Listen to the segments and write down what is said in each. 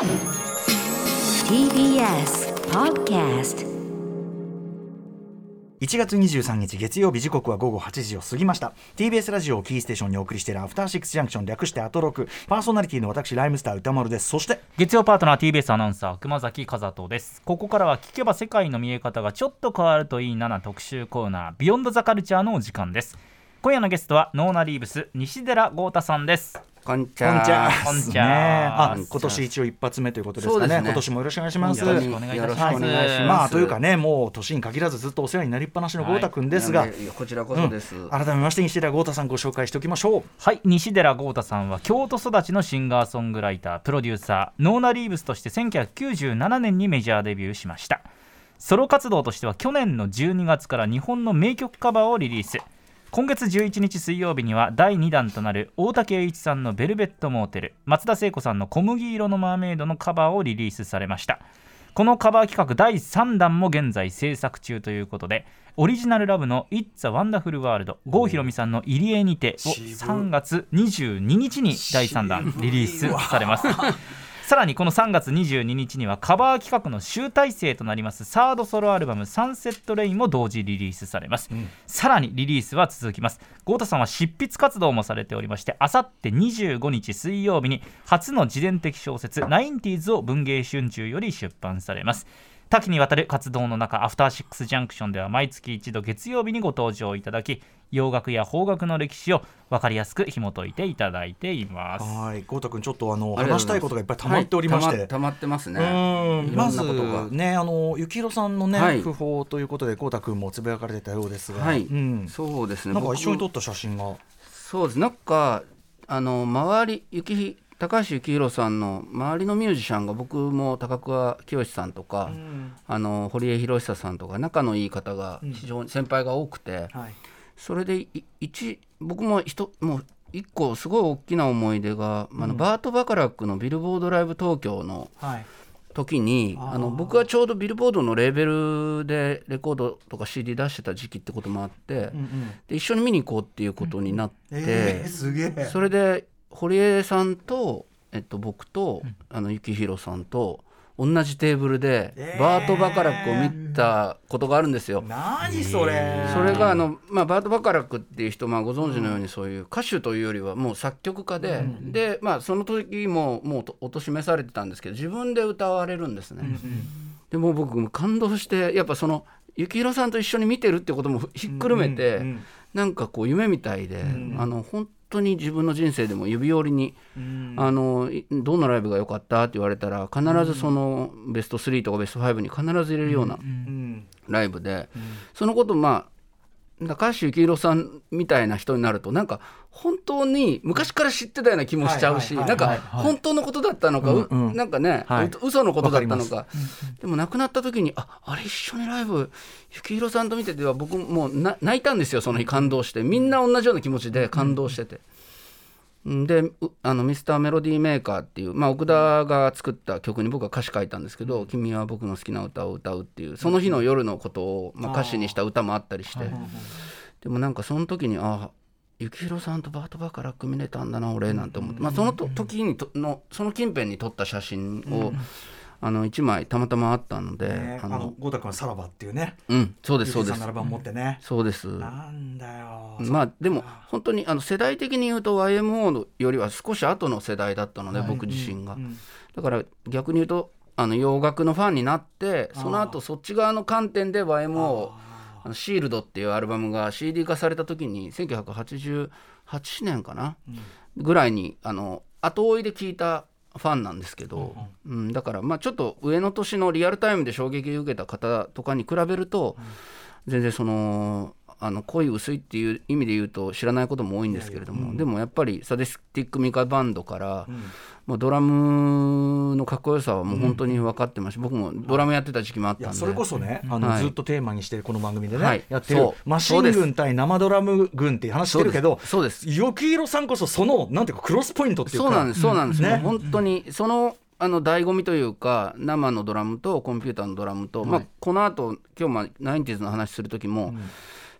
TBS Podcast 1月23日月曜日時刻は午後8時を過ぎました。TBS ラジオをキーステーションにお送りしているアフターシックスジャンクション略してアトロク。パーソナリティの私ライムスター歌丸です。そして月曜パートナー TBS アナウンサー熊崎和人です。ここからは聞けば世界の見え方がちょっと変わるといいなな特集コーナービヨンドザカルチャーのお時間です今夜のゲストはノーナリーブス西寺豪太さんです。こんちこんにちは。こんにちは。ねあこんにちは。今年一応一発目ということですかそうですね。ね今年もよろしくお願いします。よろしくお願いします。よろしくお願い。しますまあというかねもう年に限らずずっとお世話になりっぱなしの豪太くんですが、い。やいやこちらこそです、うん。改めまして西寺豪太さんご紹介しておきましょう。はい。西寺豪太さんは京都育ちのシンガーソングライタープロデューサーノーナリーブスとして1997年にメジャーデビューしました。ソロ活動としては去年の12月から日本の名曲カバーをリリース今月11日水曜日には第2弾となる大竹栄一さんの「ベルベットモーテル」松田聖子さんの「小麦色のマーメイド」のカバーをリリースされました。このカバー企画第3弾も現在制作中ということでオリジナルラブの「It's a Wonderful World」郷ひろみさんの「入り江にて」を3月22日に第3弾リリースされますさらにこの3月22日にはカバー企画の集大成となりますサードソロアルバム「サンセットレイン」も同時リリースされます、さらにリリースは続きます。豪太さんは執筆活動もされておりましてあさって25日水曜日に初の自伝的小説「ナインティーズ」を文藝春秋より出版されます多岐にわたる活動の中アフターシックスジャンクションでは毎月一度月曜日にご登場いただき洋楽や邦楽の歴史を分かりやすく紐解いていただいています。はい豪太くんちょっとあの話したいことがいっぱい溜まっておりまして、はい溜ま溜まってますね。うん。まずねあの幸宏さんのね、はい。訃報ということで豪太君もつぶやかれてたようですが、はい、うん、そうですね。なんか一緒に撮っ僕た写真が。そうです。なんかあの周り雪ひ高橋幸宏さんの周りのミュージシャンが僕も高桑清さんとか、あの堀江博久さんとか仲のいい方が非常に先輩が多くて、はい。それでい一僕もひともう一個すごい大きな思い出が、あのバート・バカラックのビルボードライブ東京のはい。時にあー。あの僕はちょうどビルボードのレーベルでレコードとか CD 出してた時期ってこともあって、うんうん。で一緒に見に行こうっていうことになって、えー、すげえ。それで堀江さんと、えっと、僕と、あの幸宏さんと同じテーブルで、えー。バート・バカラックを見たことがあるんですよ。何それ。それがあの、まあ、バート・バカラックっていう人、まあ、ご存知のようにそういう歌手というよりはもう作曲家で、で、まあ、その時ももうお年めされてたんですけど自分で歌われるんですね。でもう僕も感動してやっぱその幸宏さんと一緒に見てるってこともひっくるめて、うんうんなんかこう夢みたいで、あの本当に自分の人生でも指折りに、あのいどんなライブが良かったって言われたら必ずそのベスト3とかベスト5に必ず入れるようなうん。ライブで、そのことまあ高橋幸宏さんみたいな人になるとなんか本当に昔から知ってたような気もしちゃうしなんはいか本当のことだったのか、ううんうん。なんかね、はい。う嘘のことだったのわかでも亡くなった時にああれ一緒にライブ幸宏さんと見てては僕もうな泣いたんですよその日感動して。みんな同じような気持ちで感動してて。でうあのミスターメロディーメーカーっていう、まあ、奥田が作った曲に僕は歌詞書いたんですけど「君は僕の好きな歌を歌う」っていうその日の夜のことを、まあ、歌詞にした歌もあったりして。でもなんかその時にあ幸宏さんとバート・バカラック見れたんだな俺なんて思って、まあ、そのと時にとのその近辺に撮った写真を、あの1枚たまたまあったので、ね、ああのの豪太君はさらばっていうね。うんそうですそうです幸宏さんのアルバム持ってね、そうです。なんだよ。まあでも本当にあの世代的に言うと YMO のよりは少し後の世代だったので、僕自身が、うんだから逆に言うとあの洋楽のファンになってその後そっち側の観点で YMO をあのシールドっていうアルバムが CD 化された時に1988年かな、ぐらいにあの後追いで聞いたファンなんですけど、うんだからまあちょっと上の年のリアルタイムで衝撃を受けた方とかに比べると、全然そのあの濃い薄いっていう意味で言うと知らないことも多いんですけれども、でもやっぱりサディスティックミカバンドから、もうドラムのかっこよさはもう本当に分かってました、僕もドラムやってた時期もあったんで。それこそね、あのはい。ずっとテーマにしてるこの番組でね、はい。やってるマシン軍対生ドラム軍っていう話してるけどそうです。幸宏さんこそそのなんていうかクロスポイントっていうか。そうなんです。そうなんです、ね。本当にそのあの醍醐味というか生のドラムとコンピューターのドラムと、まあ、この後今日まあナインティーズの話する時も、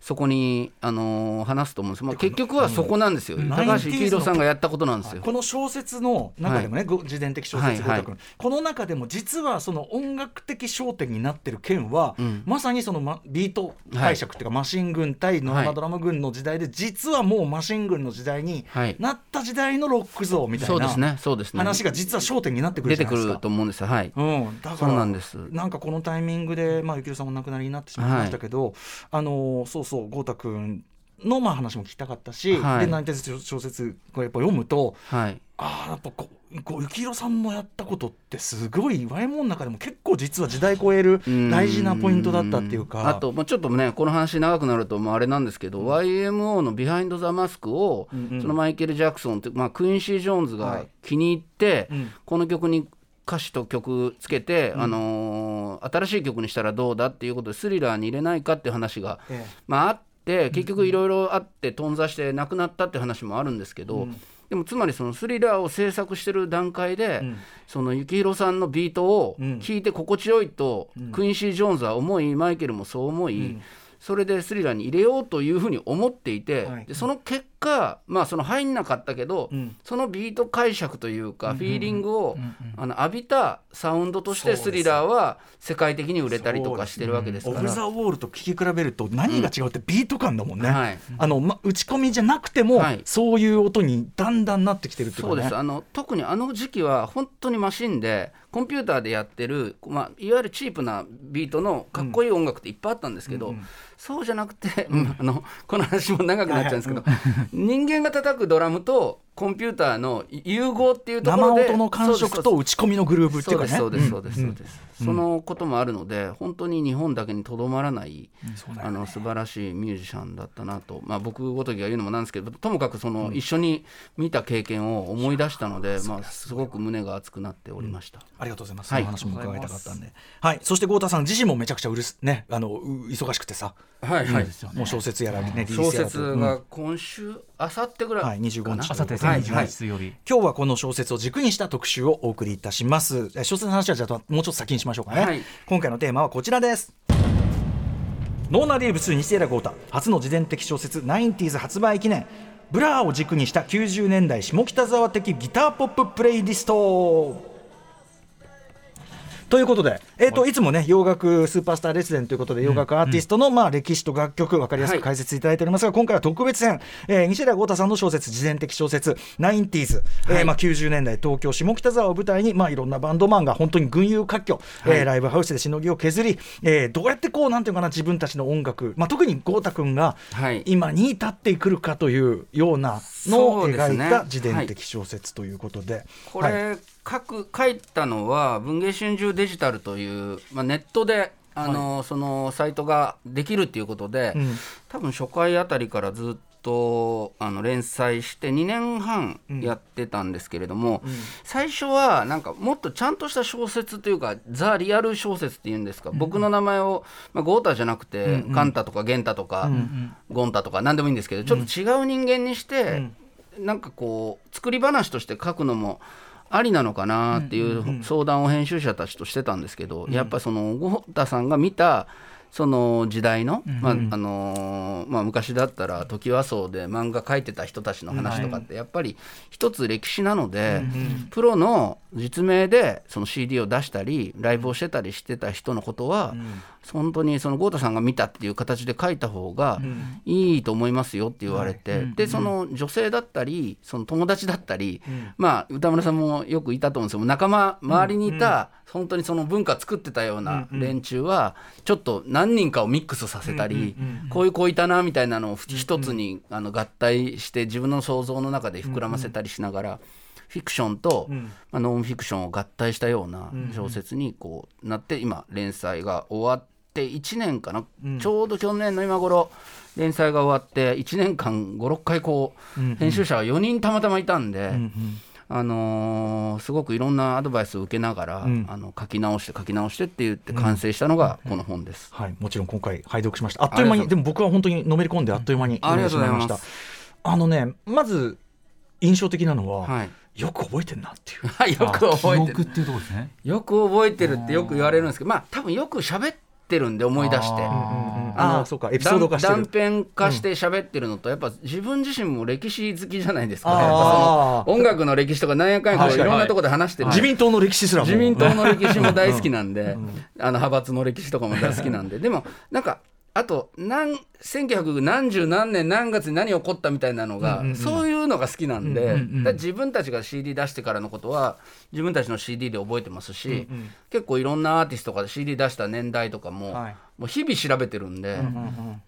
そこに、あのー話すと思うんですまあ、結局はそこなんですよ、ん。高橋幸宏さんがやったことなんですよ。この小説の中でもね、ご自伝的小説、はいはい。この中でも実はその音楽的焦点になってる件は、うん。まさにその、ま、ビート解釈っていうか、マシン軍対ノーマドラム軍の時代で、実はもうマシン軍の時代にはいなった時代のロック像みたいな。話が実は焦点になってくる出てくじゃないですか。ると思うんですよ。はい。うん、だからそうなんです。なんかこのタイミングで、まあ、ゆきるさんお亡くなりになってしまいましたけど、あのそうそう豪太君のまあ話も聞きたかったし、はい。で内定小説これやっぱ読むとはい。ああやっぱこうこう幸宏さんのやったことってすごい YMO の中でも結構実は時代超える大事なポイントだったっていうか。あと、まあ、ちょっとねこの話長くなるとまああれなんですけど、YMO の「ビハインド・ザ・マスクを」うんうん。そのマイケル・ジャクソンって、まあ、クイーンシー・ジョーンズがはい。気に入って、うん。この曲に歌詞と曲つけて、あのー新しい曲にしたらどうだっていうことでスリラーに入れないかって話が、えまあ、あって結局いろいろあって頓挫してなくなったって話もあるんですけど、うん。でもつまりそのスリラーを制作してる段階で、うん。その幸宏さんのビートをうん聴いて心地よいと、うん。クインシー・ジョーンズは思いマイケルもそう思い、うん。それでスリラーに入れようというふうに思っていて、はい。でその結果まあその入んなかったけど、うん。そのビート解釈というか、フィーリングを、うんうんあの浴びたサウンドとしてスリラーは世界的に売れたりとかしてるわけですから。オフ・ザ・ウォールと聴き比べると何が違うってビート感だもんね、はい。あのま、打ち込みじゃなくても、はい。そういう音にだんだんなってきてるっていうかね。そうです。あの特にあの時期は本当にマシンでコンピューターでやってる、まあ、いわゆるチープなビートのかっこいい音楽っていっぱいあったんですけど、うんうん。そうじゃなくて、あのこの話も長くなっちゃうんですけど、人間が叩くドラムとコンピューターの融合っていうとこ生ろで音の感触と打ち込みのグルーブっていうかね。そうですそうですそうですんそのこともあるので本当に日本だけにとどまらない、そうだよね。あの素晴らしいミュージシャンだったなと、まあ、僕ごときが言うのもなんですけどともかくその、一緒に見た経験を思い出したので、まあ、すごく胸が熱くなっておりました。ありがとうございます。はい。話も伺いたかったんで。はい。そして豪太さん自身もめちゃくちゃうるすね、あのう忙しくてさ、はいはい。もう小説やらね、リリー小説が今週、あさってぐらいはい25日。あさってはい28日水曜日、今日はこの小説を軸にした特集をお送りいたします。え小説の話はじゃあもうちょっと先にしましょうかね。はい今回のテーマはこちらです。ノーナ・リーブス西寺豪太初の自伝的小説 90s 発売記念ブラーを軸にした90年代下北沢的ギターポッププレイリストということで、えー、とい。つもね洋楽スーパースターレスデンということで洋楽アーティストの、まあ、歴史と楽曲分かりやすく解説いただいておりますが、今回は特別編、えー、西寺豪太さんの小説自伝的小説 90s、えーまあ、90年代東京下北沢を舞台に、まあ、いろんなバンドマンが本当に群雄割拠、えーライブハウスでしのぎを削り、えーどうやってこうなんていうかな自分たちの音楽、まあ、特に豪太君がはい。今に至ってくるかというようなのを描いた自伝的小説ということで。こはい。れ、書く書いたのは文藝春秋デジタルという、まあ、ネットであの、そのサイトができるっていうことで、うん。多分初回あたりからずっとあの連載して2年半やってたんですけれども、最初はなんかもっとちゃんとした小説というかザ・リアル小説っていうんですか、僕の名前を、まあ、ゴータじゃなくて、カンタとかゲンタとか、ゴンタとか何でもいいんですけどちょっと違う人間にして、なんかこう作り話として書くのもありなのかなっていう相談を編集者たちとしてたんですけど、やっぱそのゴータさんが見たその時代の、まああのーまあ、昔だったらトキワ荘で漫画描いてた人たちの話とかってやっぱり一つ歴史なので、プロの実名でその CD を出したりライブをしてたりしてた人のことは、本当にその豪太さんが見たっていう形で書いた方がいいと思いますよって言われて、でその女性だったりその友達だったり、まあ歌村さんもよくいたと思うんですけど仲間周りにいた、本当にその文化作ってたような連中はちょっと何人かをミックスさせたり、こういう子いたなみたいなのを一つにあの合体して自分の想像の中で膨らませたりしながら。フィクションと、まあ、ノンフィクションを合体したような小説にこうなって今連載が終わって1年かな、ちょうど去年の今頃連載が終わって1年間56回こう、編集者が4人たまたまいたんで。あのーすごくいろんなアドバイスを受けながら、ん。あの書き直して書き直してって言って完成したのがこの本です。はい、もちろん今回拝読しました。あっという間に、でも僕は本当にのめり込んであっという間にありがとうございます。読んでしました。あのね、まず印象的なのは、はい。よく覚えてんなっていう。はい、よく覚えてる。記憶っていうところですね。よく覚えてるってよく言われるんですけどまあ多分よく喋ってるんで思い出して。あそうかエピソード化してる。断断片化して喋ってるのと、やっぱ自分自身も歴史好きじゃないですか、あー。やっぱその音楽の歴史とかなんやかんやいろんなところで話してる、自民党の歴史すらも。自民党の歴史も大好きなんで、あの派閥の歴史とかも大好きなんで、でもなんか、あと何、1900何十何年何月に何起こったみたいなのが、そういうのが好きなんで、自分たちが CD 出してからのことは、自分たちの CD で覚えてますし、結構いろんなアーティストが CD 出した年代とかも、はい。もう日々調べてるんで、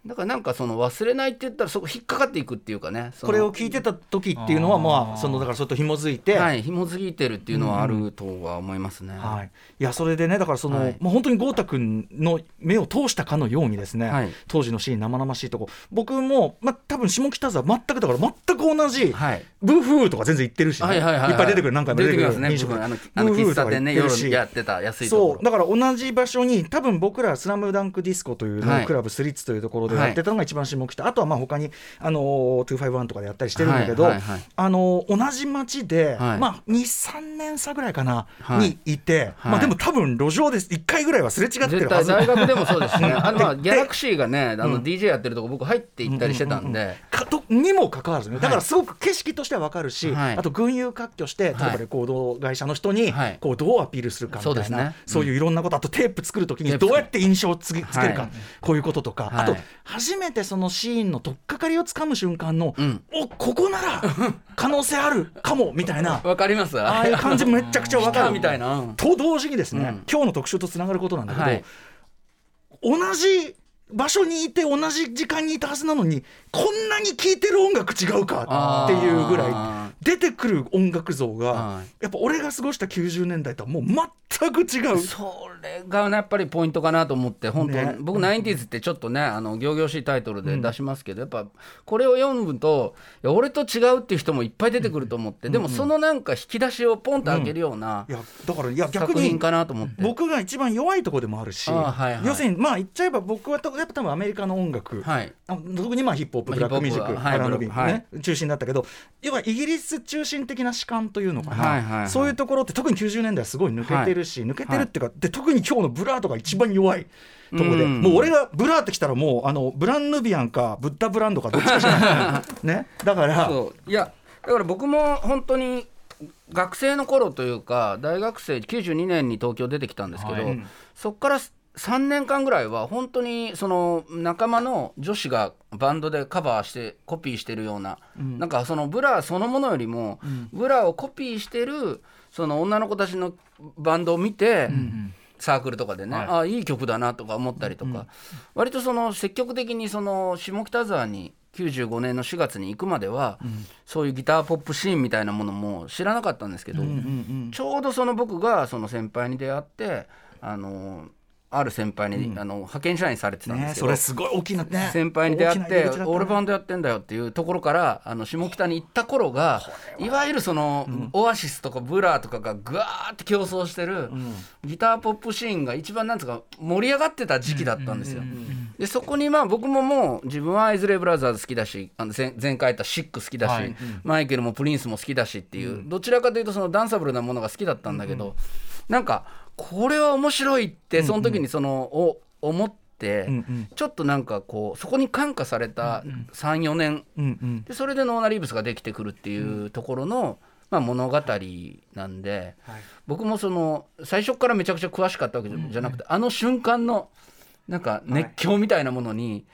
だからなんかその忘れないって言ったら、そこ引っかかっていくっていうかね、これを聞いてた時っていうのはまあそのだからそれと紐づいて、はい、紐づいてるっていうのはあるとは思いますね。はい、いやそれでねだからその、はい。もう本当に豪太君の目を通したかのようにですね、はい。当時のシーン生々しいとこ。僕も、まあ、多分下北沢全くだから全く同じ、はい。ブーフーとか全然言ってるしね、はいはいはいはい。っぱい出てくる何回も出てくる出てきますねあのあのブーフーとか喫茶店ね夜やってた安いそう。だから同じ場所に多分僕ら「スラムダンクディスコというのをはい。クラブスリッツというところでやってたのが一番下北、あとはまあ他にあのー251とかでやったりしてるんだけど、はいはいはいあのー同じ街で、はい。まあ23年差ぐらいかな、はい。にいて、はい。まあでも多分路上です。1回ぐらいはすれ違って絶るはず。対大学でもそうですしね。あのまあ でギャラクシーがねあの DJ やってるとこ僕入って行ったりしてたんで。かとにもかかわらずね。だからすごく景色としては分かるし、はい。あと群雄割拠して例えばはいレコード会社の人にはい。こうどうアピールするかみたいな、そうですね。そういういろんなことあとテープ作る時にテープどうやって印象をつけるか、はい。こういうこととか、はい。あと初めてそのシーンの取っかかりをつかむ瞬間の、うん。おここなら 可能性あるかもみたいな。わかります。ああいう感じめちゃくちゃ分かる。みたいな。と同時にですね、うん。今日の特集とつながることなんだけど、はい。同じ場所にいて同じ時間にいたはずなのにこんなに聴いてる音楽違うかっていうぐらあい出てくる音楽像がはい。やっぱ俺が過ごした90年代とはもう全く違う。それがねやっぱりポイントかなと思って本当、ね。僕 90s ってちょっとねあの仰々しいタイトルで出しますけど、やっぱこれを読むと俺と違うっていう人もいっぱい出てくると思って、でもそのなんか引き出しをポンと開けるようないやだからいや逆に作品かなと思って。僕が一番弱いところでもあるし、あはいはい。要するにまあ言っちゃえば僕はとやっぱ多分アメリカの音楽、はい。あ特にまあヒップホップまあブラックミュージック、ははい R&B ね、はい。中心だったけど要はイギリス中心的な主観というのかな、はいはいはい。そういうところって特に90年代すごい抜けてるし、抜けてるっていうか、で特に今日のブラーとか一番弱いところで、うん。もう俺がブラーってきたらもうあのブランド・ヌビアンかブッダブランドかどっちかしかないね。だからいやだから僕も本当に学生の頃というか大学生92年に東京出てきたんですけど、はい。そこから3年間ぐらいは本当にその仲間の女子がバンドでカバーしてコピーしてるような、なんかそのブラそのものよりも、ブラをコピーしてるその女の子たちのバンドを見て、サークルとかでね、はい。ああいい曲だなとか思ったりとか、割とその積極的にその下北沢に95年の4月に行くまでは、そういうギターポップシーンみたいなものも知らなかったんですけど、ちょうどその僕がその先輩に出会ってあのある先輩に、あの派遣社員されてたんでねすけど、それすごい大きなね。先輩に出会って俺バンドやってんだよっていうところからあの下北に行った頃がいわゆるその、オアシスとかブラーとかがぐわーって競争してる、ギターポップシーンが一番なんつうか盛り上がってた時期だったんですよ。でそこにまあ僕ももう自分はアイズレイブラザーズ好きだしあの前前回言ったシック好きだし、はい。マイケルもプリンスも好きだしっていう、どちらかというとそのダンサブルなものが好きだったんだけど、なんかこれは面白いってその時にその、お思って、ちょっとなんかこうそこに感化された34年。でそれでノーナ・リーブスができてくるっていうところの、まあ、物語なんで、僕もその最初からめちゃくちゃ詳しかったわけじゃじゃなくて、あの瞬間のなんか熱狂みたいなものに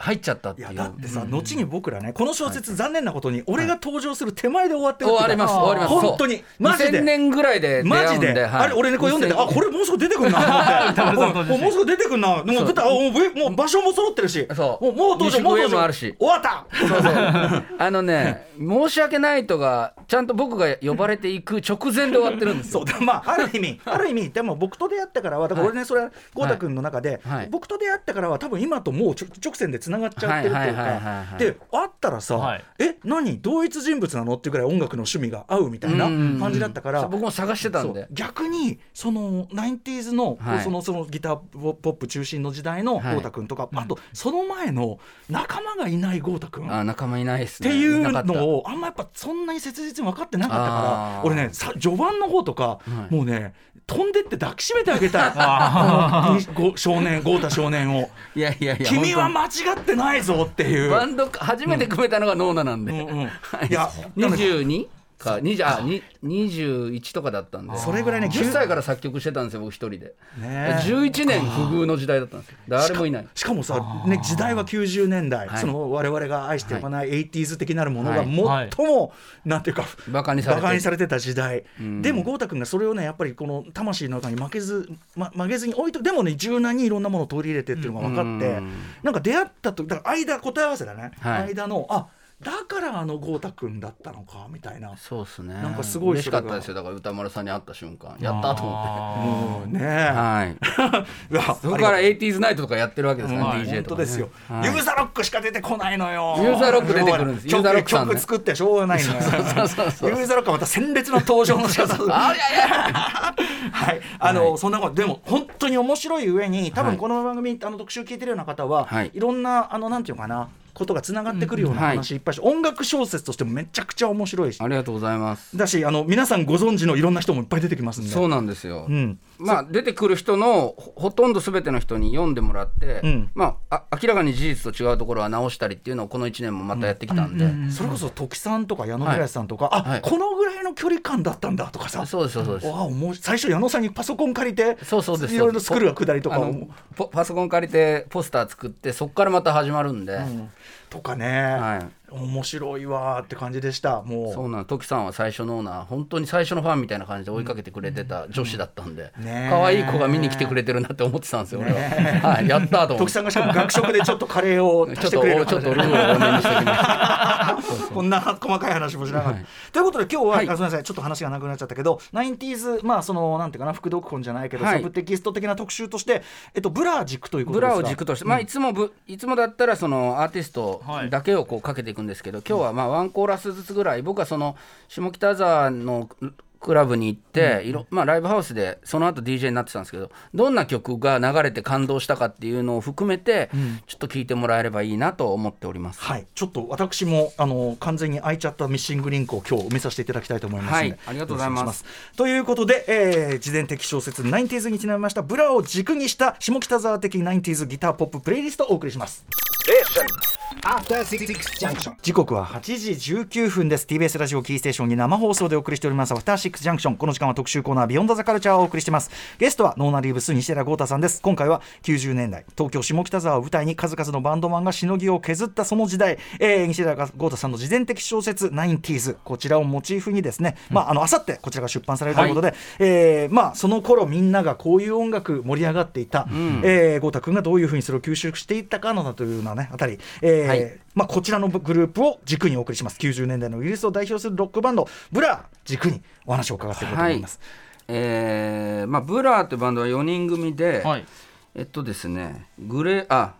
入っちゃったっていう。だってさ、後に僕らねこの小説、残念なことに俺が登場する手前で終わってる終わります終わります。本当に。マジ2000で年ぐらいで出マジで、はい。あれ俺ねこれ読んでてあこれもうすぐ出てくるなと思って。もうすぐ出てくるな。でもだってあもう場所も揃ってるし。そう。もうもう登場もう登場。もあるし。終わった。そうそう。あのね申し訳ないとがちゃんと僕が呼ばれていく直前で終わってるんですよ。そうだまあある意味 ある意味でも僕と出会ってからはだから俺ね、それは豪太君の中で、はい。僕と出会ってからは多分今ともう直線でつながっちゃってるっていうはいはいはいはいはいかで会ったらさ、はい。え何？同一人物なの？っていうぐらい音楽の趣味が合うみたいな感じだったから、僕も探してたんで。逆にその 90s の,、はい。そのそのギターポップ中心の時代のはい。豪太君とか、あとその前の仲間がいない豪太君、あ仲間いないですね。っていうのをあんまやっぱそんなに切実に分かってなかったから俺ねさ序盤の方とか、はい。もうね飛んでって抱きしめてあげたい。少年豪太少年を。いやいやいや君は本間違ってないぞっていう。バンド初めて組めたのがノーナなんで、うんうんはい。いや22か20あに21とかだったんでそれぐらいね10歳から作曲してたんですよ僕一人で、ね11年不遇の時代だったんですよ。誰もいない。しかもさ、ね、時代は90年代、はい。その我々が愛しておかない。80s 的なるものがはい。最も、なんていうかバカにされて。バカにされてた時代、ん。でも豪太君がそれをねやっぱりこの魂の中に負けず、ま、負けずに置いとでもね柔軟にいろんなものを取り入れてっていうのが分かって、うん。なんか出会ったとだから間答え合わせだね、はい。間のあだからあの豪太君だったのかみたいな。そうですね。なんかすごい嬉しかったですよ。だから歌丸さんに会った瞬間やったと思って。うんね。え、はい。そこから 80s ナイトとかやってるわけですから、はい DJ 本とか、ね、当ですよ、はい。ユーザーロックしか出てこないのよ。ユーザーロック出てくるんです。曲ユーザーロックさんね。曲作ってしょうがないのよ。ユーザーロックはまた鮮烈な登場の仕方。あいやいや。はい。あの、はい。そんなことでも本当に面白い上に多はい。分この番組、あの特集聞いてるような方は、はい。い、ろんなあのなんていうのかなことがつながってくるようなうん話いっぱいし、音楽小説としてもめちゃくちゃ面白いし。ありがとうございます。だしあの皆さんご存知のいろんな人もいっぱい出てきますんで。そうなんですよ、うん。まあ、出てくる人のほほとんど全ての人に読んでもらって、うん。まあ、あ明らかに事実と違うところは直したりっていうのをこの1年もまたやってきたんで、それこそ時さんとか矢野寺さんとか、あ、はい。このぐらいの距離感だったんだとかさ。そうですそうですもう最初矢野さんにパソコン借りてそうそうですいろいろ作るくだりとかパソコン借りてポスター作ってそこからまた始まるんで、うんとかね、はい。面白いわーって感じでした。もう。そうなんトキさんは最初のオーナー本当に最初のファンみたいな感じで追いかけてくれてた女子だったんで、ねえ。可愛い子が見に来てくれてるなって思ってたんですよ、俺は、はい、やったと思って。時さんがしかも学食でちょっとカレーをちょっと足してくれるちょっとルーを多めにしてきましたこんな細かい話もしながら、はいということで今日は、はいあすみませんちょっと話がなくなっちゃったけど 90s まあそのなんていうかな副読本じゃないけど、はいサブテキスト的な特集としてえっとブラー軸ということブですがラを軸として、まあ、いつもぶいつもだったらそのアーティストはいだけをこうかけていくんですけど、今日はまあワンコーラスずつぐらい僕はその下北沢のクラブに行って、いろまあ、ライブハウスでその後 DJ になってたんですけどどんな曲が流れて感動したかっていうのを含めて、ちょっと聞いてもらえればいいなと思っております。はい、ちょっと私もあの完全に空いちゃったミッシングリンクを今日埋めさせていただきたいと思いますはいありがとうございますということで、えー、自伝的小説 90s にちなみましたブラを軸にした下北沢的 90s ギターポッププレイリストをお送りします。Junction. 時刻は8時19分です。TBS ラジオキーステーションに生放送でお送りしております。アフターシックスジャンクションこの時間は特集コーナービヨンドザカルチャーをお送りしています。ゲストはノーナリーブス西寺郷太さんです。今回は90年代東京下北沢を舞台に数々のバンドマンがしのぎを削ったその時代、えー、西寺郷太さんの自伝的小説 90s こちらをモチーフにですね、まああの明後日こちらが出版されるということで、えーまあその頃みんながこういう音楽盛り上がっていた、えー郷太君がどういうふうにそれを吸収していったかなどというようなねあたり、えーはい。まあ、こちらのグループを軸にお送りします。90年代のイギリスを代表するロックバンドブラー軸にお話を伺っていこうと思います、えーまあ、ブラーというバンドは4人組で、はい。えっとですねグレあ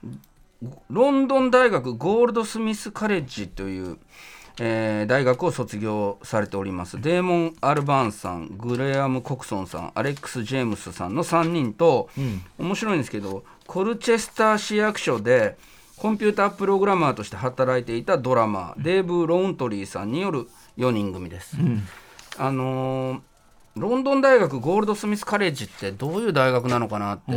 ロンドン大学ゴールドスミスカレッジという、えー大学を卒業されております。デーモン・アルバーンさんグレアム・コクソンさんアレックス・ジェームスさんの3人と、面白いんですけどコルチェスター市役所でコンピュータープログラマーとして働いていたドラマーデーブ・ローントリーさんによる4人組です。あのーロンドン大学ゴールドスミスカレッジってどういう大学なのかなって、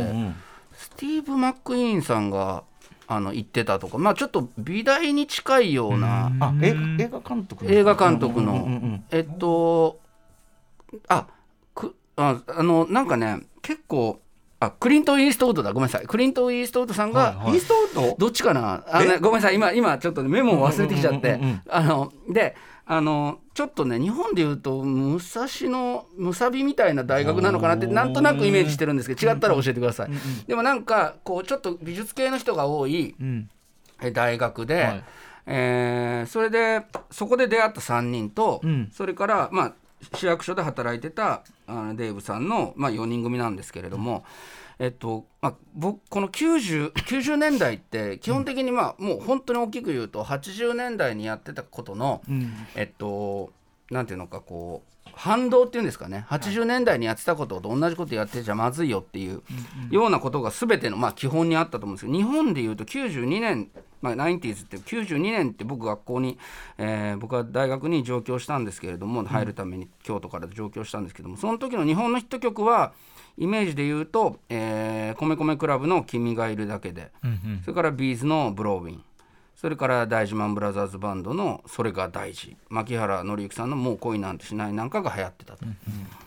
スティーブ・マック・イーンさんがあの言ってたとか、まあ、ちょっと美大に近いようなあ映画映画監督映画監督うんうんうんうのん。えっとあくああのなんかね結構あクリントン・イーストウッドだ。ごめんなさい。クリントン・イーストウッドさんが、はいはい。イーストウッド？どっちかな？あ、ね、ごめんなさい。今今ちょっとねメモを忘れてきちゃって。うんうんうんうんあのであのちょっとね日本でいうと武蔵野むさびみたいな大学なのかなってなんとなくイメージしてるんですけど違ったら教えてください、でもなんかこうちょっと美術系の人が多いうん。え大学で、はい。えーそれでそこで出会った3人と、うん。それからまあ市役所で働いてたあのデーブさんの、まあ、4人組なんですけれども、えっとまあ、僕この 90, 90年代って基本的にまあもう本当に大きく言うと80年代にやってたことの、うん。えっとなんていうのかこう反動っていうんですかね。80年代にやってたことと同じことやってちゃまずいよっていうようなことが全てのまあ基本にあったと思うんですけど日本でいうと92年まあ、90s って92年って僕学校に、えー僕は大学に上京したんですけれども入るために京都から上京したんですけどもその時の日本のヒット曲はイメージで言うと、えー、米米クラブの「君がいるだけで」それからビーズの「ブローウィン」それから大事マンブラザーズバンドの「それが大事」牧原紀之さんの「もう恋なんてしない」なんかが流行ってたと。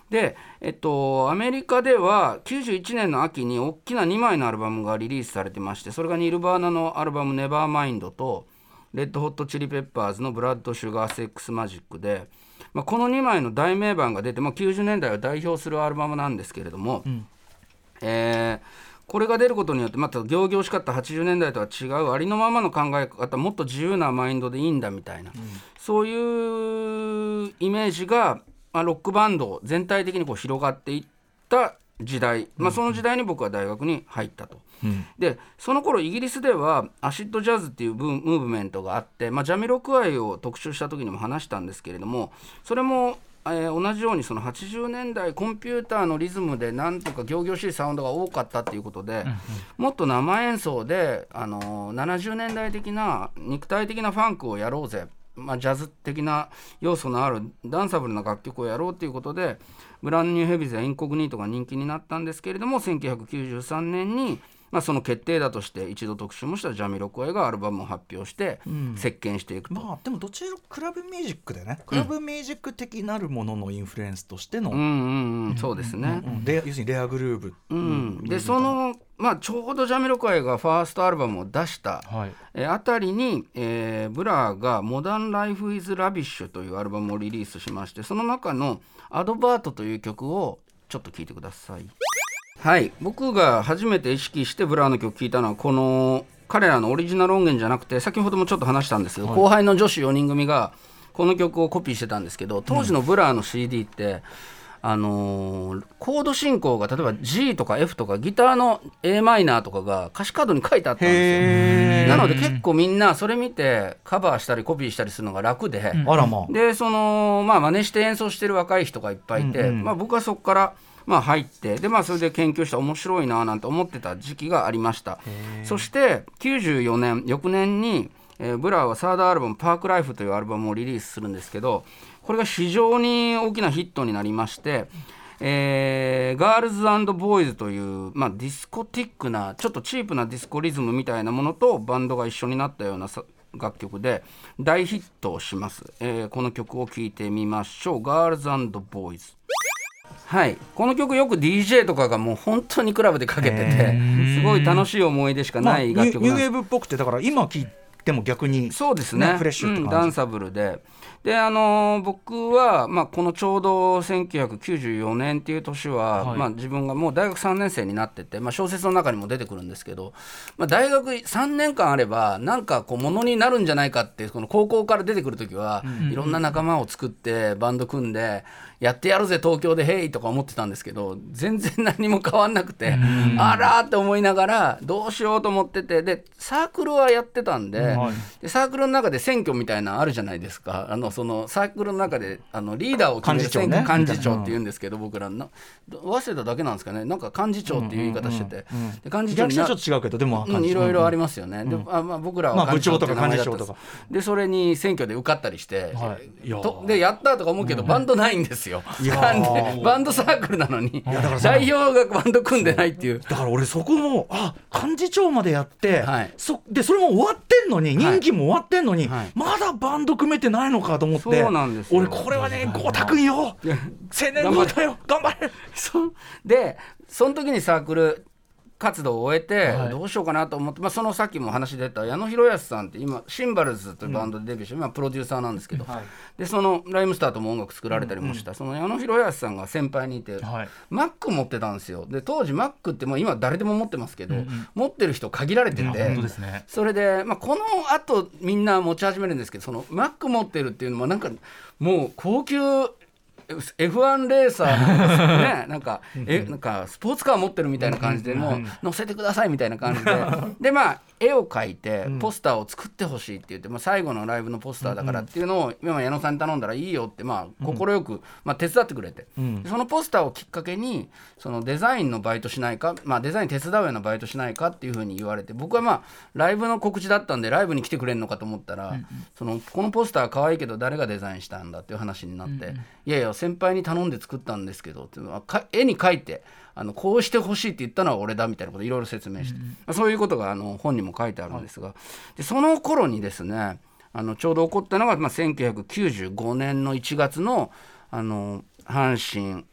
で、えっと、アメリカでは91年の秋に大きな2枚のアルバムがリリースされてましてそれがニルバーナのアルバム「ネバーマインドとレッドホットチリペッパーズの「ブラッド・シュガー・セックス・マジックで」まあ、この2枚の題名盤が出て、まあ、90年代を代表するアルバムなんですけれども、えーこれが出ることによってまた行々しかった80年代とは違うありのままの考え方もっと自由なマインドでいいんだみたいな、そういうイメージが、まあ、ロックバンド全体的にこう広がっていった時代、まあ、その時代に僕は大学に入ったと。でその頃イギリスではアシッドジャズっていうムーブメントがあって、まあ、ジャミロクアイを特集した時にも話したんですけれどもそれも、えー同じようにその80年代コンピューターのリズムでなんとか仰々しいサウンドが多かったっていうことで、もっと生演奏で、あのー70年代的な肉体的なファンクをやろうぜ。まあ、ジャズ的な要素のあるダンサブルな楽曲をやろうということでブランニューヘビーズやインコグニートが人気になったんですけれども1993年に、まあ、その決定打として一度特集もしたジャミロクワイがアルバムを発表して席巻していくと。まあでもどちらもクラブミュージックでねクラブミュージック的なるもののインフルエンスとしての、うんうんうん、そうですね。うん。レア要するにレアグルーブ、うん、でその、まあ、ちょうどジャミロクワイがファーストアルバムを出した、はい。えーあたりに、えーブラーが「モダン・ライフ・イズ・ラビッシュ」というアルバムをリリースしましてその中の「アドバート」という曲をちょっと聴いてください。はい。僕が初めて意識してブラーの曲聴いたのはこの彼らのオリジナル音源じゃなくて先ほどもちょっと話したんですけど、後輩の女子4人組がこの曲をコピーしてたんですけど当時のブラーの CD って、あのーコード進行が例えば G とか F とかギターの a マイナーとかが歌詞カードに書いてあったんですよ。なので結構みんなそれ見てカバーしたりコピーしたりするのが楽で、あらまあ。でそのまあ真似して演奏してる若い人がいっぱいいて、うんうん。まあ、僕はそこからまあ入ってでまあそれで研究して面白いななんて思ってた時期がありました。そして94年翌年に、えーブラーはサードアルバム「パークライフ」というアルバムをリリースするんですけどこれが非常に大きなヒットになりましてえーガールズボーイズという、まあ、ディスコティックなちょっとチープなディスコリズムみたいなものとバンドが一緒になったようなさ楽曲で大ヒットをします、えーこの曲を聴いてみましょう「ガールズボーイズ」はい。この曲よく DJ とかがもう本当にクラブでかけててすごい楽しい思い出しかまあないニューニューウェーブっぽくてだから今聞いても逆にそうですね。フレッシュうん、ダンサブルでであのー僕は、まあ、このちょうど1994年っていう年は、はい。まあ、自分がもう大学3年生になってて、まあ、小説の中にも出てくるんですけど、まあ、大学3年間あればなんかこうものになるんじゃないかってこの高校から出てくる時は、いろんな仲間を作ってバンド組んでやってやるぜ東京でヘイとか思ってたんですけど全然何も変わんなくて、あらーって思いながらどうしようと思っててでサークルはやってたんで,、はい。でサークルの中で選挙みたいなのあるじゃないですか。あのそのサークルの中であのリーダーを決める幹事長ね。選挙幹事長って言うんですけど、僕らの。早稲田だけなんですかね。なんか幹事長っていう言い方してて、で幹事長ちょっと違うけどでもうん、いろいろありまますよね、であまあ、僕らまあは幹事長って部長とか幹事長とか。でそれに選挙で受かったりして、はい。いやでやったとか思うけど、バンドないんですよ、バンドサークルなのに。だからさ代表がバンド組んでないっていう。だから俺そこもあ幹事長までやって、はい。そでそれも終わってんのにはい。任期も終わってんのに、はい。まだバンド組めてないのかと思ってそうなんですよ。俺これはね豪太君よ。青年豪太よ。頑張れ。でその時にサークル活動を終えて、はい。どうしようかなと思って、まあ、そのさっきも話出た矢野博康さんって今シンバルズというバンドでデビューして、今プロデューサーなんですけど、でそのライムスターとも音楽作られたりもした、その矢野博康さんが先輩にいて、はい。マック持ってたんですよ。で当時マックってもう今誰でも持ってますけど、持ってる人限られてて、それで、まあ、このあとみんな持ち始めるんですけどそのマック持ってるっていうのもなんかもう高級 F1 レーサーのね。なんかえなんかスポーツカー持ってるみたいな感じでもう乗せてくださいみたいな感じで。でまあ絵を描いてポスターを作ってほしいって言って、まあ、最後のライブのポスターだからっていうのを今矢野さんに頼んだらいいよってまあ快く、まあ、手伝ってくれて、でそのポスターをきっかけにそのデザインのバイトしないか、まあ、デザイン手伝うようなバイトしないかっていうふうに言われて僕はまあライブの告知だったんでライブに来てくれるのかと思ったら、そのこのポスター可愛いけど誰がデザインしたんだっていう話になって、いやいや先輩に頼んで作ったんですけどっていうのはか絵に描いてあのこうしてほしいって言ったのは俺だみたいなこといろいろ説明して、まあそういうことがあの本にも書いてあるんですが、でその頃にですねあのちょうど起こったのが、まあ、1995年の1月のあの阪神・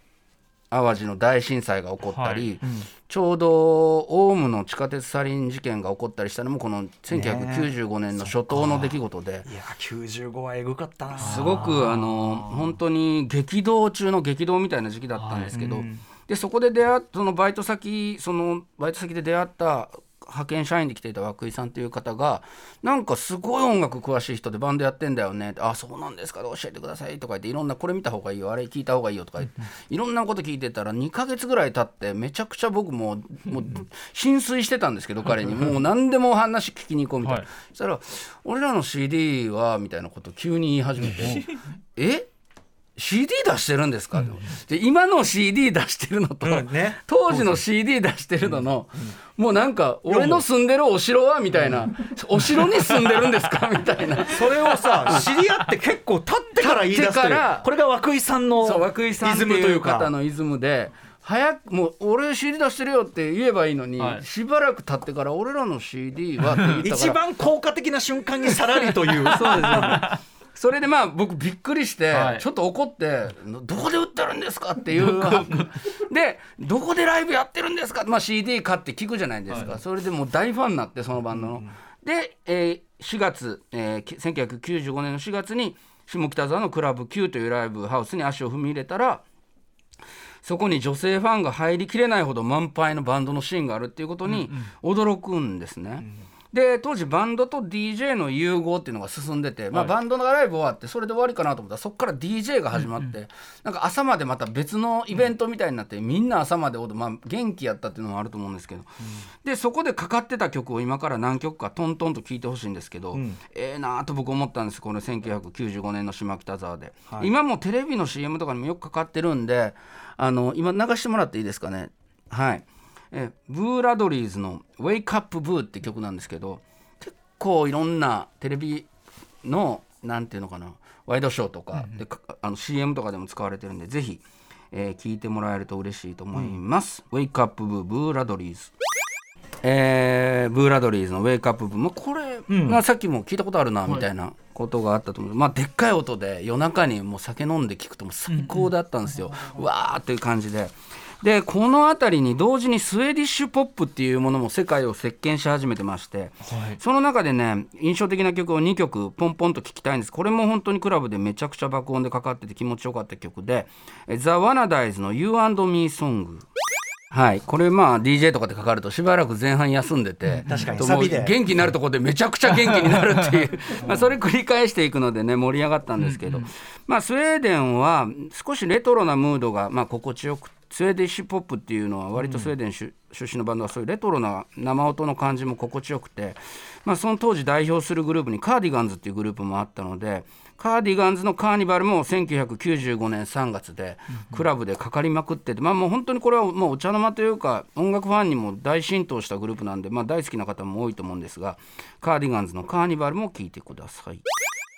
淡路の大震災が起こったり、ちょうどオウムの地下鉄サリン事件が起こったりしたのもこの1995年の初頭の出来事で。いや95はえぐかったな。すごくあの本当に激動中の激動みたいな時期だったんですけど、でそこで出会っそのバイト先そのバイト先で出会った派遣社員で来ていた涌井さんという方がなんかすごい音楽詳しい人でバンドやってんだよね。あそうなんですか教えてくださいとか言っていろんなこれ見た方がいいよあれ聞いた方がいいよとか言っていろんなこと聞いてたら2ヶ月ぐらい経ってめちゃくちゃ僕ももう浸水してたんですけど彼に。もう何でも話聞きに行こうみたいな、はい。そしたら「俺らの CD は」みたいなこと急に言い始めて「え？CD 出してるんですか?で今の CD 出してるのと、うんね。当時の CD 出してるのの、もうなんか俺の住んでるお城はみたいな、お城に住んでるんですか？みたいな。それをさ知り合って結構経ってから言い出すという経ってからこれが涌井さんのイズムといいううか。方のイズムで早くもう俺 CD 出してるよって言えばいいのに、はい。しばらく経ってから俺らの CD はって言ったから。一番効果的な瞬間にさらりという。そうですよねそれでまあ僕びっくりして、はいちょっと怒って「どこで売ってるんですか?」っていう で「どこでライブやってるんですか?」まあ、CD 買って聞くじゃないですか、それでもう大ファンになってそのバンドの。で、えー4月、えーき1995年の4月に下北沢のクラブ Q というライブハウスに足を踏み入れたらそこに女性ファンが入りきれないほど満杯のバンドのシーンがあるっていうことに驚くんですね。で当時バンドと DJ の融合っていうのが進んでて、まあ、バンドのライブ終わってそれで終わりかなと思ったらそこから DJ が始まって、なんか朝までまた別のイベントみたいになって、みんな朝まで踊る、まあ、元気やったっていうのもあると思うんですけど、でそこでかかってた曲を今から何曲かトントンと聴いてほしいんですけど、ええなーと僕思ったんですこの1995年の下北沢で、今もテレビの CM とかにもよくかかってるんであの今流してもらっていいですかね？はい。えブーラドリーズの「Wake Up Boo」って曲なんですけど結構いろんなテレビのなんていうのかなワイドショーとかあの CM とかでも使われてるんでぜひ、えー聞いてもらえると嬉しいと思います。Wake Up Boo ブーラドリーズ。えーブーラドリーズの「ウェイクアップ部」まあ、これがさっきも聞いたことあるなみたいなことがあったと思う、まあ、でっかい音で夜中にもう酒飲んで聞くともう最高だったんですよ、うわーっていう感じで。でこの辺りに同時にスウェーディッシュポップっていうものも世界を席巻し始めてまして、その中でね印象的な曲を2曲ポンポンと聴きたいんです。これも本当にクラブでめちゃくちゃ爆音でかかってて気持ちよかった曲で「ザ・ワナダイズの You and Me Song」はい、これまあ DJ とかでかかるとしばらく前半休んでて、確かに。元気になるところでめちゃくちゃ元気になるっていう。まあそれ繰り返していくのでね盛り上がったんですけど、まあスウェーデンは少しレトロなムードがまあ心地よくスウェーディッシュポップっていうのは割とスウェーデン出出身のバンドはそういうレトロな生音の感じも心地よくて、まあ、その当時代表するグループにカーディガンズっていうグループもあったのでカーディガンズのカーニバルも1995年3月でクラブでかかりまくってて、まあ、もう本当にこれはもうお茶の間というか音楽ファンにも大浸透したグループなんで、まあ、大好きな方も多いと思うんですがカーディガンズのカーニバルも聴いてください。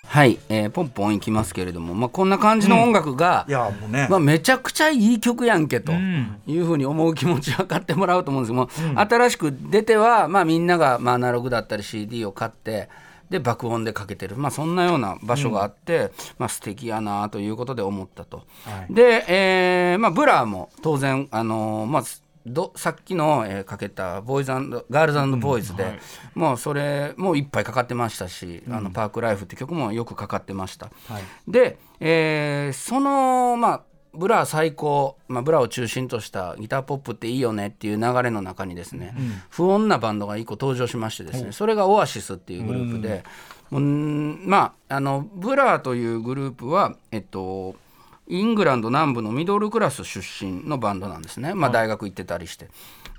はい、えーポンポンいきますけれども、まあ、こんな感じの音楽が、いやもうね、まあ、めちゃくちゃいい曲やんけとん。いうふうに思う気持ち分かってもらうと思うんですけども、新しく出ては、まあ、みんながまあアナログだったり CD を買ってで爆音でかけてる、まあ、そんなような場所があって、まあ素敵やなということで思ったと。はい。で、えーまあ、ブラも当然、あのーまあどさっきの、えーかけたボーイズガールズボーイズで、もうそれもいっぱいかかってましたし「あのパークライフ」って曲もよくかかってました。はい。で、えーそのまあブラ最高、まあ、ブラを中心としたギターポップっていいよねっていう流れの中にですね、不穏なバンドが一個登場しましてですね、それがオアシスっていうグループで、うん。まああのブラというグループはえっとイングランド南部のミドルクラス出身のバンドなんですね、まあ、大学行ってたりして。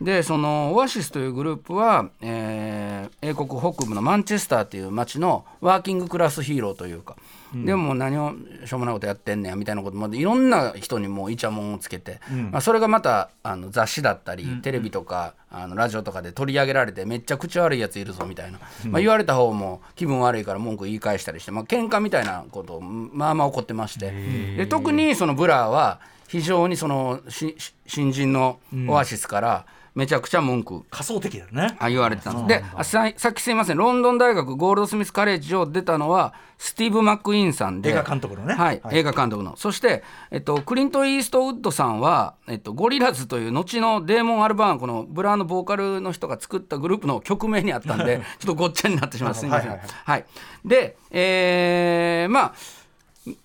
でそのオアシスというグループは、えー英国北部のマンチェスターという町のワーキングクラスヒーローというか、でも何をしょうもないことやってんねやみたいなことまでいろんな人にもうイチャモンをつけて、まあ、それがまたあの雑誌だったり、テレビとかあのラジオとかで取り上げられてめっちゃ口悪いやついるぞみたいな、まあ、言われた方も気分悪いから文句言い返したりして、まあ喧嘩みたいなことまあまあ起こってまして。で特にそのブラーは非常にその新人のオアシスからめちゃくちゃ文句。仮想敵だよね。あ言われてたんです。であささっきすいません。ロンドン大学ゴールドスミスカレッジを出たのはスティーブ・マック・イーンさんで。映画監督のね。はい、はい。映画監督の。そして、えっと、クリント・イーストウッドさんは、えっと、ゴリラズという後のデーモン・アルバーンこのブラーのボーカルの人が作ったグループの曲名にあったんで ちょっとごっちゃになってしまいますすみません。はいははい。い。で、えーまあ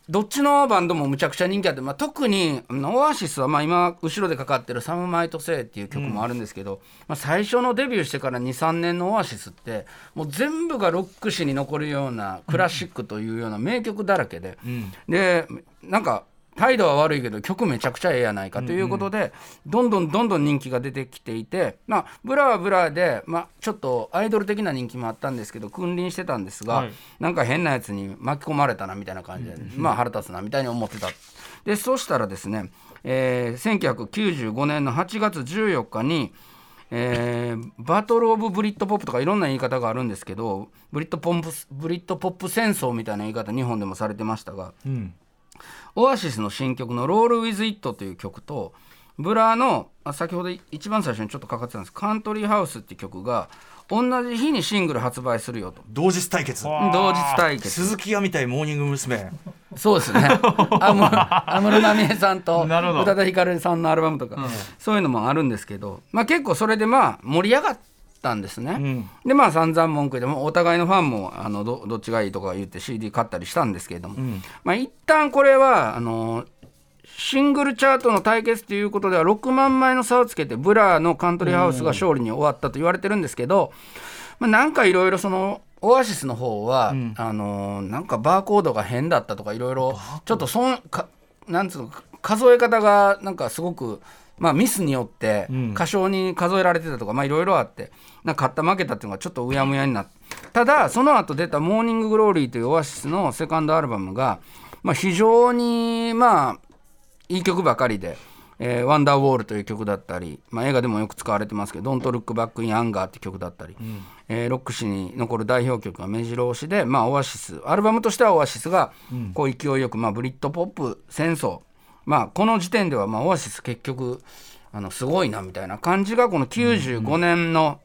どっちのバンドもむちゃくちゃ人気あって、まあ、特にオアシスはまあ今後ろでかかってる「サム・マイト・セイ」っていう曲もあるんですけど、まあ、最初のデビューしてから23年のオアシスってもう全部がロック史に残るようなクラシックというような名曲だらけで、でなんか態度は悪いけど曲めちゃくちゃええやないかということで、どんどんどんどん人気が出てきていて、まあ、ブラはブラで、まあ、ちょっとアイドル的な人気もあったんですけど君臨してたんですが、はい。なんか変なやつに巻き込まれたなみたいな感じで、まあ腹立つなみたいに思ってた。でそしたらですね、えー1995年の8月14日にえーバトル・オブ・ブリット・ポップとかいろんな言い方があるんですけどブリットポップブリットポップ戦争みたいな言い方日本でもされてましたが、うんオアシスの新曲の「ロール・ウィズ・イット」という曲とブラーのあ先ほど一番最初にちょっとかかってたんです「カントリーハウス」っていう曲が同じ日にシングル発売するよと。同日対決。わ同日対決。鈴木亜美対モーニング娘。そうですね。安室奈美恵さんと宇多田ヒカルさんのアルバムとか、そういうのもあるんですけど、まあ、結構それでまあ盛り上がったんですね、ん。でまあ散々文句でもお互いのファンもあのどどっちがいいとか言って CD 買ったりしたんですけれども、まあ一旦これはあのシングルチャートの対決ということでは6万枚の差をつけてブラーのカントリーハウスが勝利に終わったと言われてるんですけど、まあ、なんかいろいろそのオアシスの方は、あのーなんかバーコードが変だったとかいろいろちょっとそんかなんつうのか数え方がなんかすごく、まあ、ミスによってん。過小に数えられてたとかまあいろいろあってなんか勝った負けたっていうのがちょっとうやむやになってただその後出た「モーニング・グローリー」というオアシスのセカンドアルバムが、まあ、非常にまあいい曲ばかりで「えーワンダーウォール」という曲だったり、まあ、映画でもよく使われてますけど「Don't Look Back in Anger」っていう曲だったり、えーロック史に残る代表曲が目白押しで、まあ、オアシスアルバムとしてはオアシスがこう勢いよく、まあ、ブリットポップ戦争、まあ、この時点では、まあ、オアシス結局あのすごいなみたいな感じがこの95年の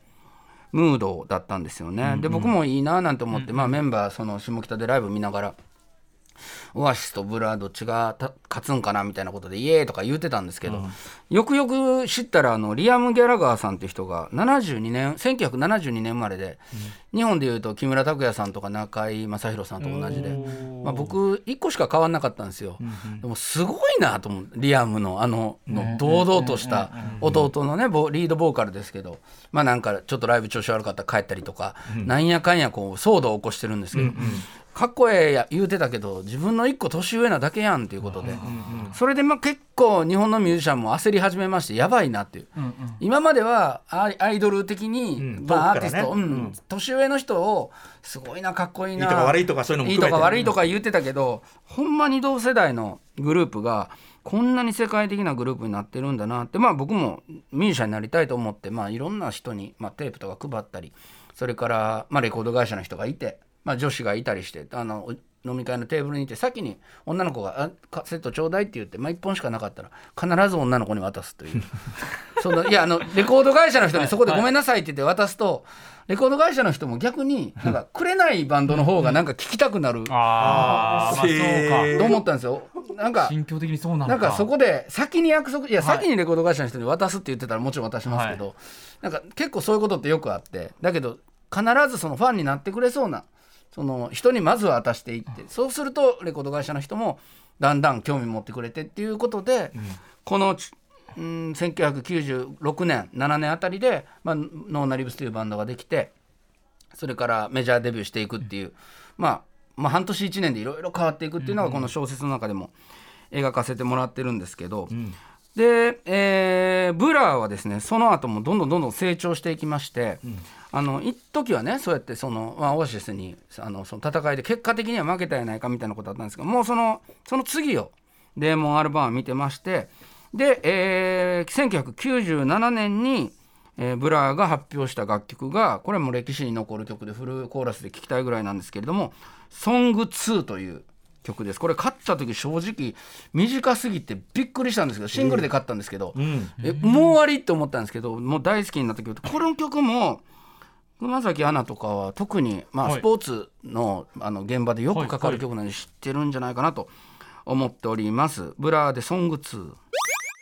ムードだったんですよね。で僕もいいななんて思って、まあ、メンバーその下北でライブ見ながらオアシスとブラーどっちがた勝つんかなみたいなことでイエーイとか言ってたんですけど、よくよく知ったらあのリアム・ギャラガーさんっていう人が72年1972年生まれで、日本でいうと木村拓哉さんとか中居正広さんと同じで、まあ、僕1個しか変わんなかったんですよ、でもすごいなと思ってリアムのあのの堂々とした弟のねボリードボーカルですけどまあなんかちょっとライブ調子悪かったら帰ったりとか、なんやかんやこう騒動を起こしてるんですけど、かっこええや言うてたけど自分の一個年上なだけやんっていうことで、それでまあ結構日本のミュージシャンも焦り始めましてやばいなっていう、今まではアイドル的に、んまあ、アーティスト、うん年上の人をすごいなかっこいいな。いいとか悪いとかそういうのもいいとか悪いとか言ってたけど、ほんまに同世代のグループがこんなに世界的なグループになってるんだなって。まあ僕もミュージシャンになりたいと思って、まあ、いろんな人に、まあ、テープとか配ったりそれから、まあ、レコード会社の人がいて、まあ、女子がいたりしてあの飲み会のテーブルにいて先に女の子があ「カセットちょうだい」って言って、まあ、1本しかなかったら必ず女の子に渡すという。そのいやあのレコード会社の人にそこで「ごめんなさい」って言って渡すとレコード会社の人も逆になんかくれないバンドの方がなんか聞きたくなる。ああ、そうか。と思ったんですよ。なんか心境的にそうなのかなんかそこで先に約束いやはい。先にレコード会社の人に渡すって言ってたらもちろん渡しますけど、なんか結構そういうことってよくあってだけど必ずそのファンになってくれそうなその人にまずは渡していって、そうするとレコード会社の人もだんだん興味持ってくれてっていうことで、このちうん1996年7年あたりで、まあ、ノーナリブスというバンドができてそれからメジャーデビューしていくっていう、まあ、まあ半年1年でいろいろ変わっていくっていうのがこの小説の中でも描かせてもらってるんですけど、で、えーブラーはですねその後もどんどんどんどん成長していきまして、あの一時はねそうやってその、まあ、オアシスにあのその戦いで結果的には負けたやないかみたいなことあったんですけどもうそのその次をデーモン・アルバーン見てましてで、えー1997年に、えーブラーが発表した楽曲がこれも歴史に残る曲でフルコーラスで聴きたいぐらいなんですけれども「ソング2という曲です。これ買った時正直短すぎてびっくりしたんですけどシングルで買ったんですけど、えもう終わりって思ったんですけどもう大好きになった曲でこの曲も熊崎アナとかは特に、まあ、はい。スポーツの,、あの現場でよくかかる曲なので知ってるんじゃないかなと思っております。ブラーで「ソング2」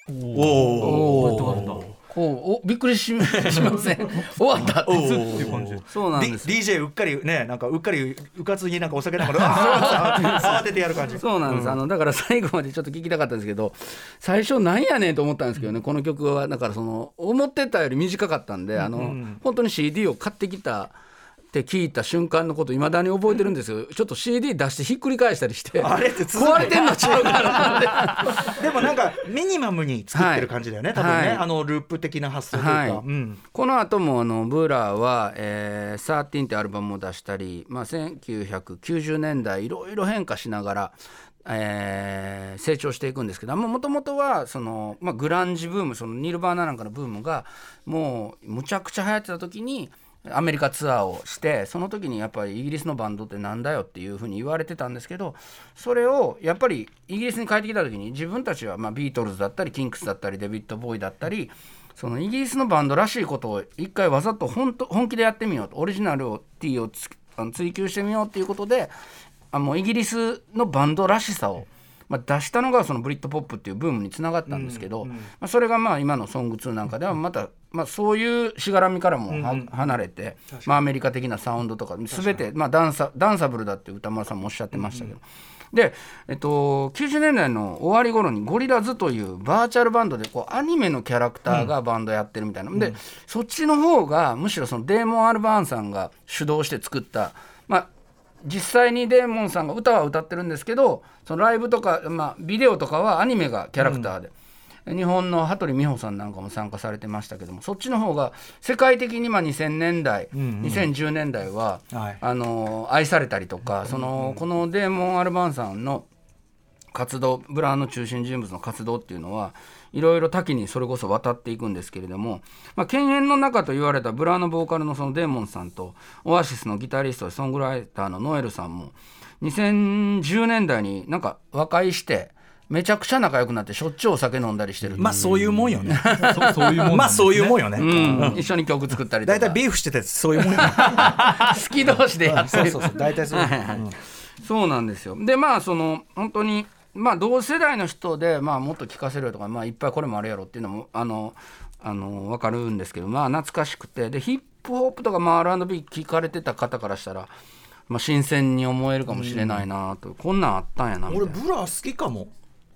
おおおびっくりししません。終わったってっていう感じでそうなんです DJ うっかりねなんかうっかりうかつになんかお酒なんか 慌ててやる感じ。そうなんです、あのだから最後までちょっと聞きたかったんですけど最初なんやねんと思ったんですけどねこの曲は。だからその思ってたより短かったんであの、本当に CD を買ってきたって聞いた瞬間のこといまだに覚えてるんですよちょっと CD 出してひっくり返したりしてあれって。壊れてんのちゃうかな でもなんかミニマムに作ってる感じだよね、はい。多分ね、はい。あのループ的な発想というか、はい。うん。この後もあのブーラーは「えー、13」ってアルバムを出したり、まあ、1990年代いろいろ変化しながら、えー成長していくんですけどもともとはその、まあ、グランジブームそのニルバーナなんかのブームがもうむちゃくちゃ流行ってた時にアメリカツアーをしてその時にやっぱりイギリスのバンドってなんだよっていうふうに言われてたんですけどそれをやっぱりイギリスに帰ってきた時に自分たちはまあビートルズだったりキンクスだったりデビッド・ボーイだったりそのイギリスのバンドらしいことを一回わざと本当本気でやってみようとオリジナルを T をつあの追求してみようっていうことであもうイギリスのバンドらしさを、まあ、出したのがそのブリットポップっていうブームにつながったんですけど、まあ、それがまあ今の「ソング2」なんかではまた、まあ、そういうしがらみからもは離れて、まあ、アメリカ的なサウンドとか全て、まあ、ダンサダンサブルだって宇多丸さんもおっしゃってましたけど。で、えっと、90年代の終わり頃にゴリラズというバーチャルバンドでこうアニメのキャラクターがバンドやってるみたいな、でそっちの方がむしろそのデーモン・アルバーンさんが主導して作った、まあ、実際にデーモンさんが歌は歌ってるんですけどそのライブとか、まあ、ビデオとかはアニメがキャラクターで。日本の羽鳥美保さんなんかも参加されてましたけどもそっちの方が世界的にまあ2000年代、2010年代は、はい。あの愛されたりとか、そのこのデーモン・アルバーンさんの活動ブラーの中心人物の活動っていうのはいろいろ多岐にそれこそ渡っていくんですけれども、まあ、犬猿の仲と言われたブラーのボーカルのそのデーモンさんとオアシスのギタリストでソングライターのノエルさんも2010年代になんか和解してめちゃくちゃ仲良くなってしょっちゅうお酒飲んだりしてる。まあそういうもんよね。そうそういうもんね。まあそういうもんよね、うん、一緒に曲作ったりとか。大体ビーフしててそういうもんよね。好き同士でやってる。そうそうそう。大体そういう。はいはい。そうなんですよ。でまあその本当にまあ同世代の人で、まあ、もっと聴かせるよとか、まあ、いっぱいこれもあるやろっていうのもあのあの分かるんですけどまあ懐かしくて。でヒップホップとか、まあ、R&B 聴かれてた方からしたら、まあ、新鮮に思えるかもしれないなと、こんなんあったんやなみたいな。俺ブラ好きかも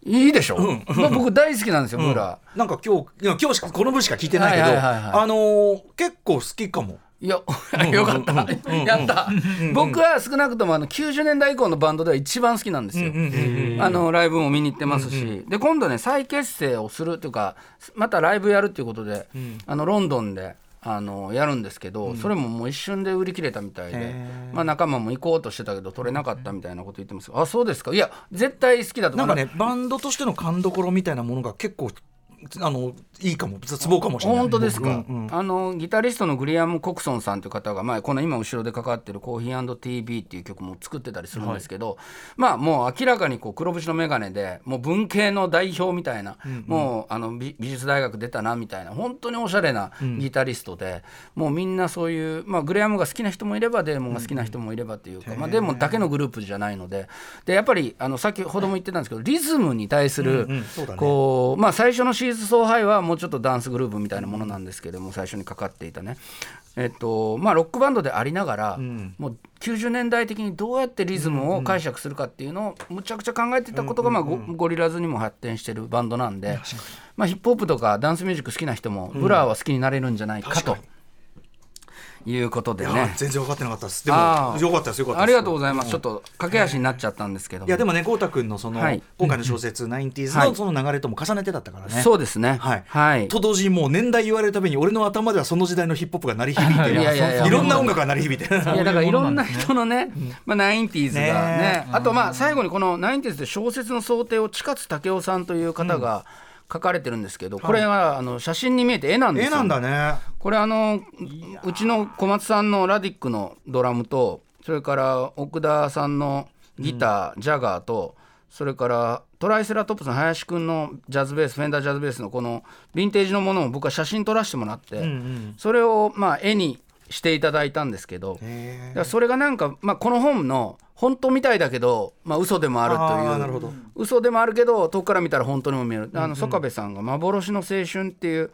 いいでしょ、まあ、僕大好きなんですよ、ブラ。なんか今日今日しかこの分しか聞いてないけど、あのー結構好きかも。いや、よかった。やった。僕は少なくともあの90年代以降のバンドでは一番好きなんですよ。あのライブも見に行ってますし、で今度ね再結成をするというか、またライブやるっていうことで、あのロンドンで。あのやるんですけど、それももう一瞬で売り切れたみたいで、まあ、仲間も行こうとしてたけど取れなかったみたいなこと言ってますあそうですか。いや絶対好きだと。思うなんかねバンドとしての勘どころみたいなものが結構あのいいかも。絶望かもしれない。本当ですか、うんうん。あのギタリストのグリアム・コクソンさんという方が、まあ、この今後ろでかかってる「コーヒー &TB」っていう曲も作ってたりするんですけど、まあもう明らかにこう黒縁の眼鏡でもう文系の代表みたいな、もうあの美美術大学出たなみたいな本当におしゃれなギタリストで、もうみんなそういう、まあ、グレアムが好きな人もいればデーモンが好きな人もいればっていうか、まあ、デーモンだけのグループじゃないので。でやっぱりあの先ほども言ってたんですけどリズムに対する、こうまあ、最初のシーズ・ソー・ハイはもうちょっとダンスグループみたいなものなんですけども最初にかかっていたね、えっとまあ、ロックバンドでありながら、もう90年代的にどうやってリズムを解釈するかっていうのをむちゃくちゃ考えてたことが、まあゴゴリラズにも発展してるバンドなんで、まあ、ヒップホップとかダンスミュージック好きな人もブラーは好きになれるんじゃないかと。いうことでね。全然分かってなかったです。でもよかったですよかったありがとうございます。ちょっと駆け足になっちゃったんですけども。いやでもね豪太君のその、はい。今回の小説「ナインティーズのはいその流れとも重ねてだったからね。そうですね。はい。はい。と同時にもう年代言われるたびに俺の頭ではその時代のヒップホップが鳴り響いていろんな音楽が鳴り響いていやだからいろんな人のね、まあ、ナインティーズがね。ねあとまあ最後にこのナインティーズで小説の想定を近津武雄さんという方が書かれてるんですけど、これはあの写真に見えて絵なんですよ。絵なんだね。これあのうちの小松さんのラディックのドラムとそれから奥田さんのギター、ジャガーとそれからトライセラトップスの林くんのジャズベースフェンダージャズベースのこのヴィンテージのものを僕は写真撮らせてもらって、それをまあ絵にしていただいたんですけど、へだからそれがなんか、まあ、この本の本当みたいだけど、まあ嘘でもあるという嘘でもあるけど遠くから見たら本当にも見える、あの曽我部さんが「幻の青春」っていう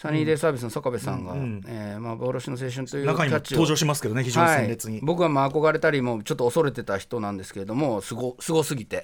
サニーデイサービスの曽我部さんが「えー幻の青春」という中にもキャッチを。登場しますけどね非常に鮮烈に、はい、僕はまあ憧れたりもちょっと恐れてた人なんですけれどもすごすごすぎて、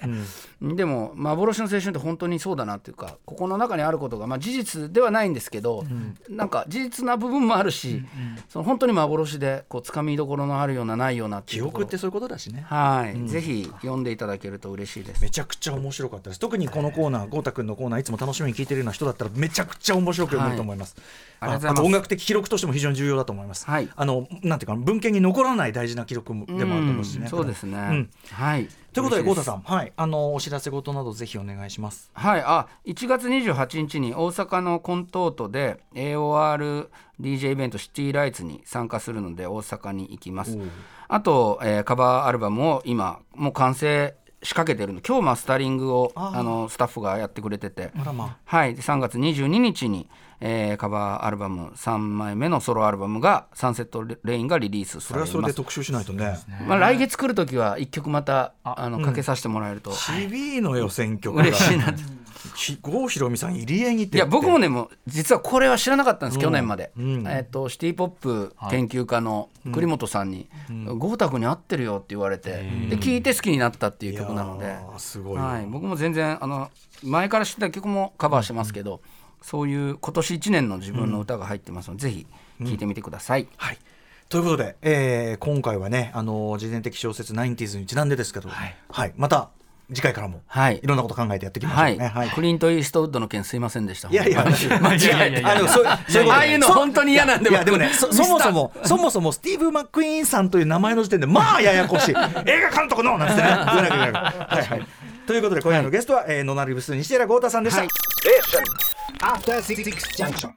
でも幻の青春って本当にそうだなっていうかここの中にあることが、まあ、事実ではないんですけど、なんか事実な部分もあるし、その本当に幻でこうつかみどころのあるようなないようなってい記憶ってそういうことだしね。はい、ぜひ読んでいただけると嬉しいです。めちゃくちゃ面白かったです。特にこのコーナー豪太君のコーナーいつも楽しみに聞いてるような人だったらめちゃくちゃ面白く読めると思います、はいます。あと音楽的記録としても非常に重要だと思います、はい。あのなんていうか文献に残らない大事な記録でもあると思うしね、うんそうですね、ん。はい。ということで豪嬉し太さんはい。あのお知らせ事などぜひお願いします。はい、あ1月28日に大阪のコントートで AORDJ イベントシティライツに参加するので大阪に行きます。あと、えーカバーアルバムを今もう完成仕掛けてるの。今日マスタリングをあのスタッフがやってくれてて。まはい、で3月22日に、えーカバーアルバム3枚目のソロアルバムが「サンセットレイン」がリリースそれはされます。それで特集しないとね。まあ、来月来る時は1曲またあのかけさせてもらえると、CB のよ選曲が。嬉しいなって。ひ郷ひろみさん入り江にていや僕もねもう実はこれは知らなかったんです、去年まで、うん。えっとシティ・ポップ研究家の栗本さんに「豪太君に合ってるよ」って言われてで聞いて好きになったっていう曲なので。はい、僕も全然あの前から知ってた曲もカバーしてますけど、そういう今年1年の自分の歌が入ってますので、ぜひ聴いてみてください。はい。ということで、えー今回はね、あの自伝的小説「ナインティーズにちなんでですけど、はい。また次回からもはい。いろんなこと考えてやっていきましょうはい、ね。はい。クリント・イーストウッドの件すいませんでした。いやいや、間違いやいや。いやあでもそうそういうことああいうの本当に嫌なんでいやでもね僕そそもそもそもそもスティーブ・マック・イーンさんという名前の時点でまあややこしい。映画監督のなんつってね。はいはい。ということで今夜のゲストは、えーノナリブス西寺豪太さんでした、はい。After Six Junction.